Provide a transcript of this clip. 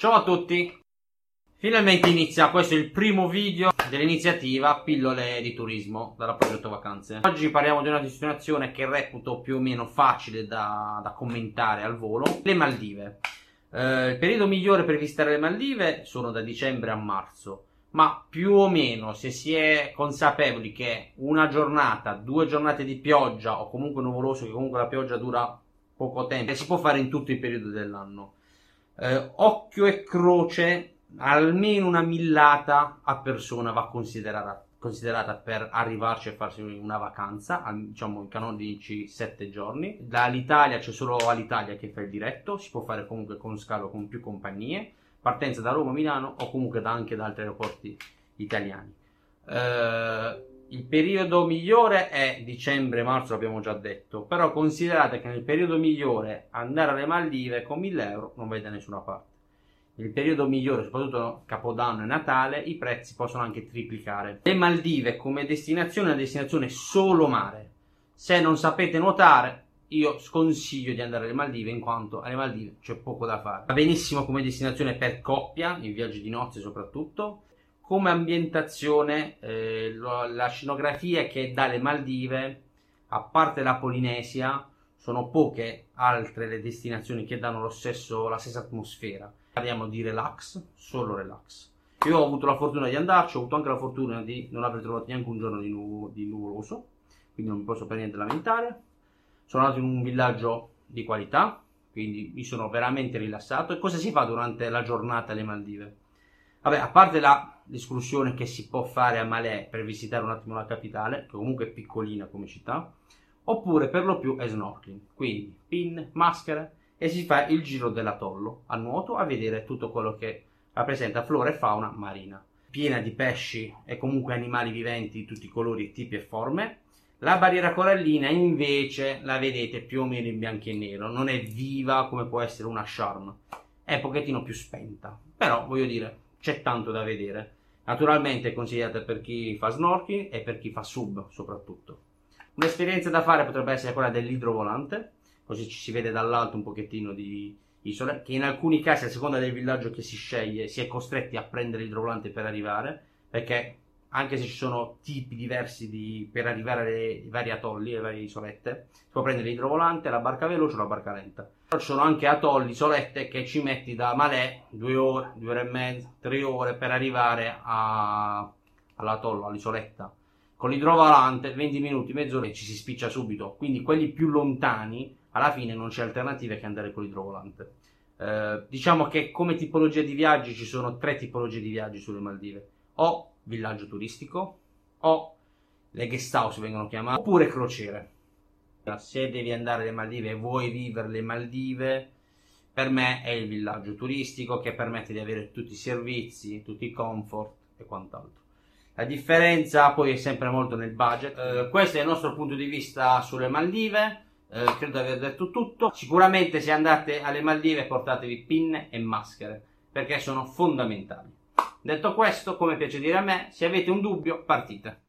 Ciao a tutti! Finalmente inizia, questo è il primo video dell'iniziativa Pillole di Turismo dalla Progetto Vacanze. Oggi parliamo di una destinazione che reputo più o meno facile da, da commentare al volo, le Maldive. Eh, il periodo migliore per visitare le Maldive sono da dicembre a marzo, ma più o meno se si è consapevoli che una giornata, due giornate di pioggia o comunque nuvoloso, che comunque la pioggia dura poco tempo, si può fare in tutto il periodo dell'anno. Eh, occhio e croce almeno una millata a persona va considerata, considerata per arrivarci e farsi una vacanza, diciamo in canonici 7 giorni. Dall'Italia c'è solo Alitalia che fa il diretto, si può fare comunque con scalo con più compagnie, partenza da Roma, Milano o comunque da anche da altri aeroporti italiani. Eh, il periodo migliore è dicembre-marzo, l'abbiamo già detto, però considerate che nel periodo migliore andare alle Maldive con 1000 euro non vai da nessuna parte nel periodo migliore, soprattutto Capodanno e Natale, i prezzi possono anche triplicare. Le Maldive come destinazione è una destinazione solo mare. Se non sapete nuotare, io sconsiglio di andare alle Maldive in quanto alle Maldive c'è poco da fare. Va benissimo come destinazione per coppia, in viaggi di nozze soprattutto. Come ambientazione, eh, la scenografia che dalle Maldive, a parte la Polinesia, sono poche altre le destinazioni che danno stesso, la stessa atmosfera. Parliamo di relax, solo relax. Io ho avuto la fortuna di andarci, ho avuto anche la fortuna di non aver trovato neanche un giorno di, nu- di nuvoloso, quindi non mi posso per niente lamentare. Sono andato in un villaggio di qualità, quindi mi sono veramente rilassato. E cosa si fa durante la giornata alle Maldive? Vabbè, a parte l'escursione che si può fare a Malé per visitare un attimo la capitale, che comunque è piccolina come città, oppure per lo più è snorkeling, quindi pin, maschere e si fa il giro dell'atollo a nuoto a vedere tutto quello che rappresenta flora e fauna marina, piena di pesci e comunque animali viventi di tutti i colori, tipi e forme. La barriera corallina invece la vedete più o meno in bianco e nero, non è viva come può essere una charm, è un pochettino più spenta, però voglio dire c'è tanto da vedere. Naturalmente è consigliata per chi fa snorkeling e per chi fa sub soprattutto. Un'esperienza da fare potrebbe essere quella dell'idrovolante, così ci si vede dall'alto un pochettino di isole, che in alcuni casi a seconda del villaggio che si sceglie si è costretti a prendere l'idrovolante per arrivare, perché anche se ci sono tipi diversi di, per arrivare ai vari atolli, alle varie isolette, si può prendere l'idrovolante, la barca veloce o la barca lenta. Però ci sono anche atolli, isolette che ci metti da Malè due ore, due ore e mezza, tre ore per arrivare a, all'atollo, all'isoletta con l'idrovolante 20 minuti, mezz'ora e ci si spiccia subito. Quindi quelli più lontani, alla fine non c'è alternativa che andare con l'idrovolante. Eh, diciamo che come tipologia di viaggi ci sono tre tipologie di viaggi sulle Maldive. O villaggio turistico, o le guest house vengono chiamate, oppure crociere. Se devi andare alle Maldive e vuoi vivere le Maldive, per me è il villaggio turistico che permette di avere tutti i servizi, tutti i comfort e quant'altro. La differenza poi è sempre molto nel budget. Eh, questo è il nostro punto di vista sulle Maldive. Eh, credo di aver detto tutto. Sicuramente se andate alle Maldive portatevi pinne e maschere perché sono fondamentali. Detto questo, come piace dire a me, se avete un dubbio, partite.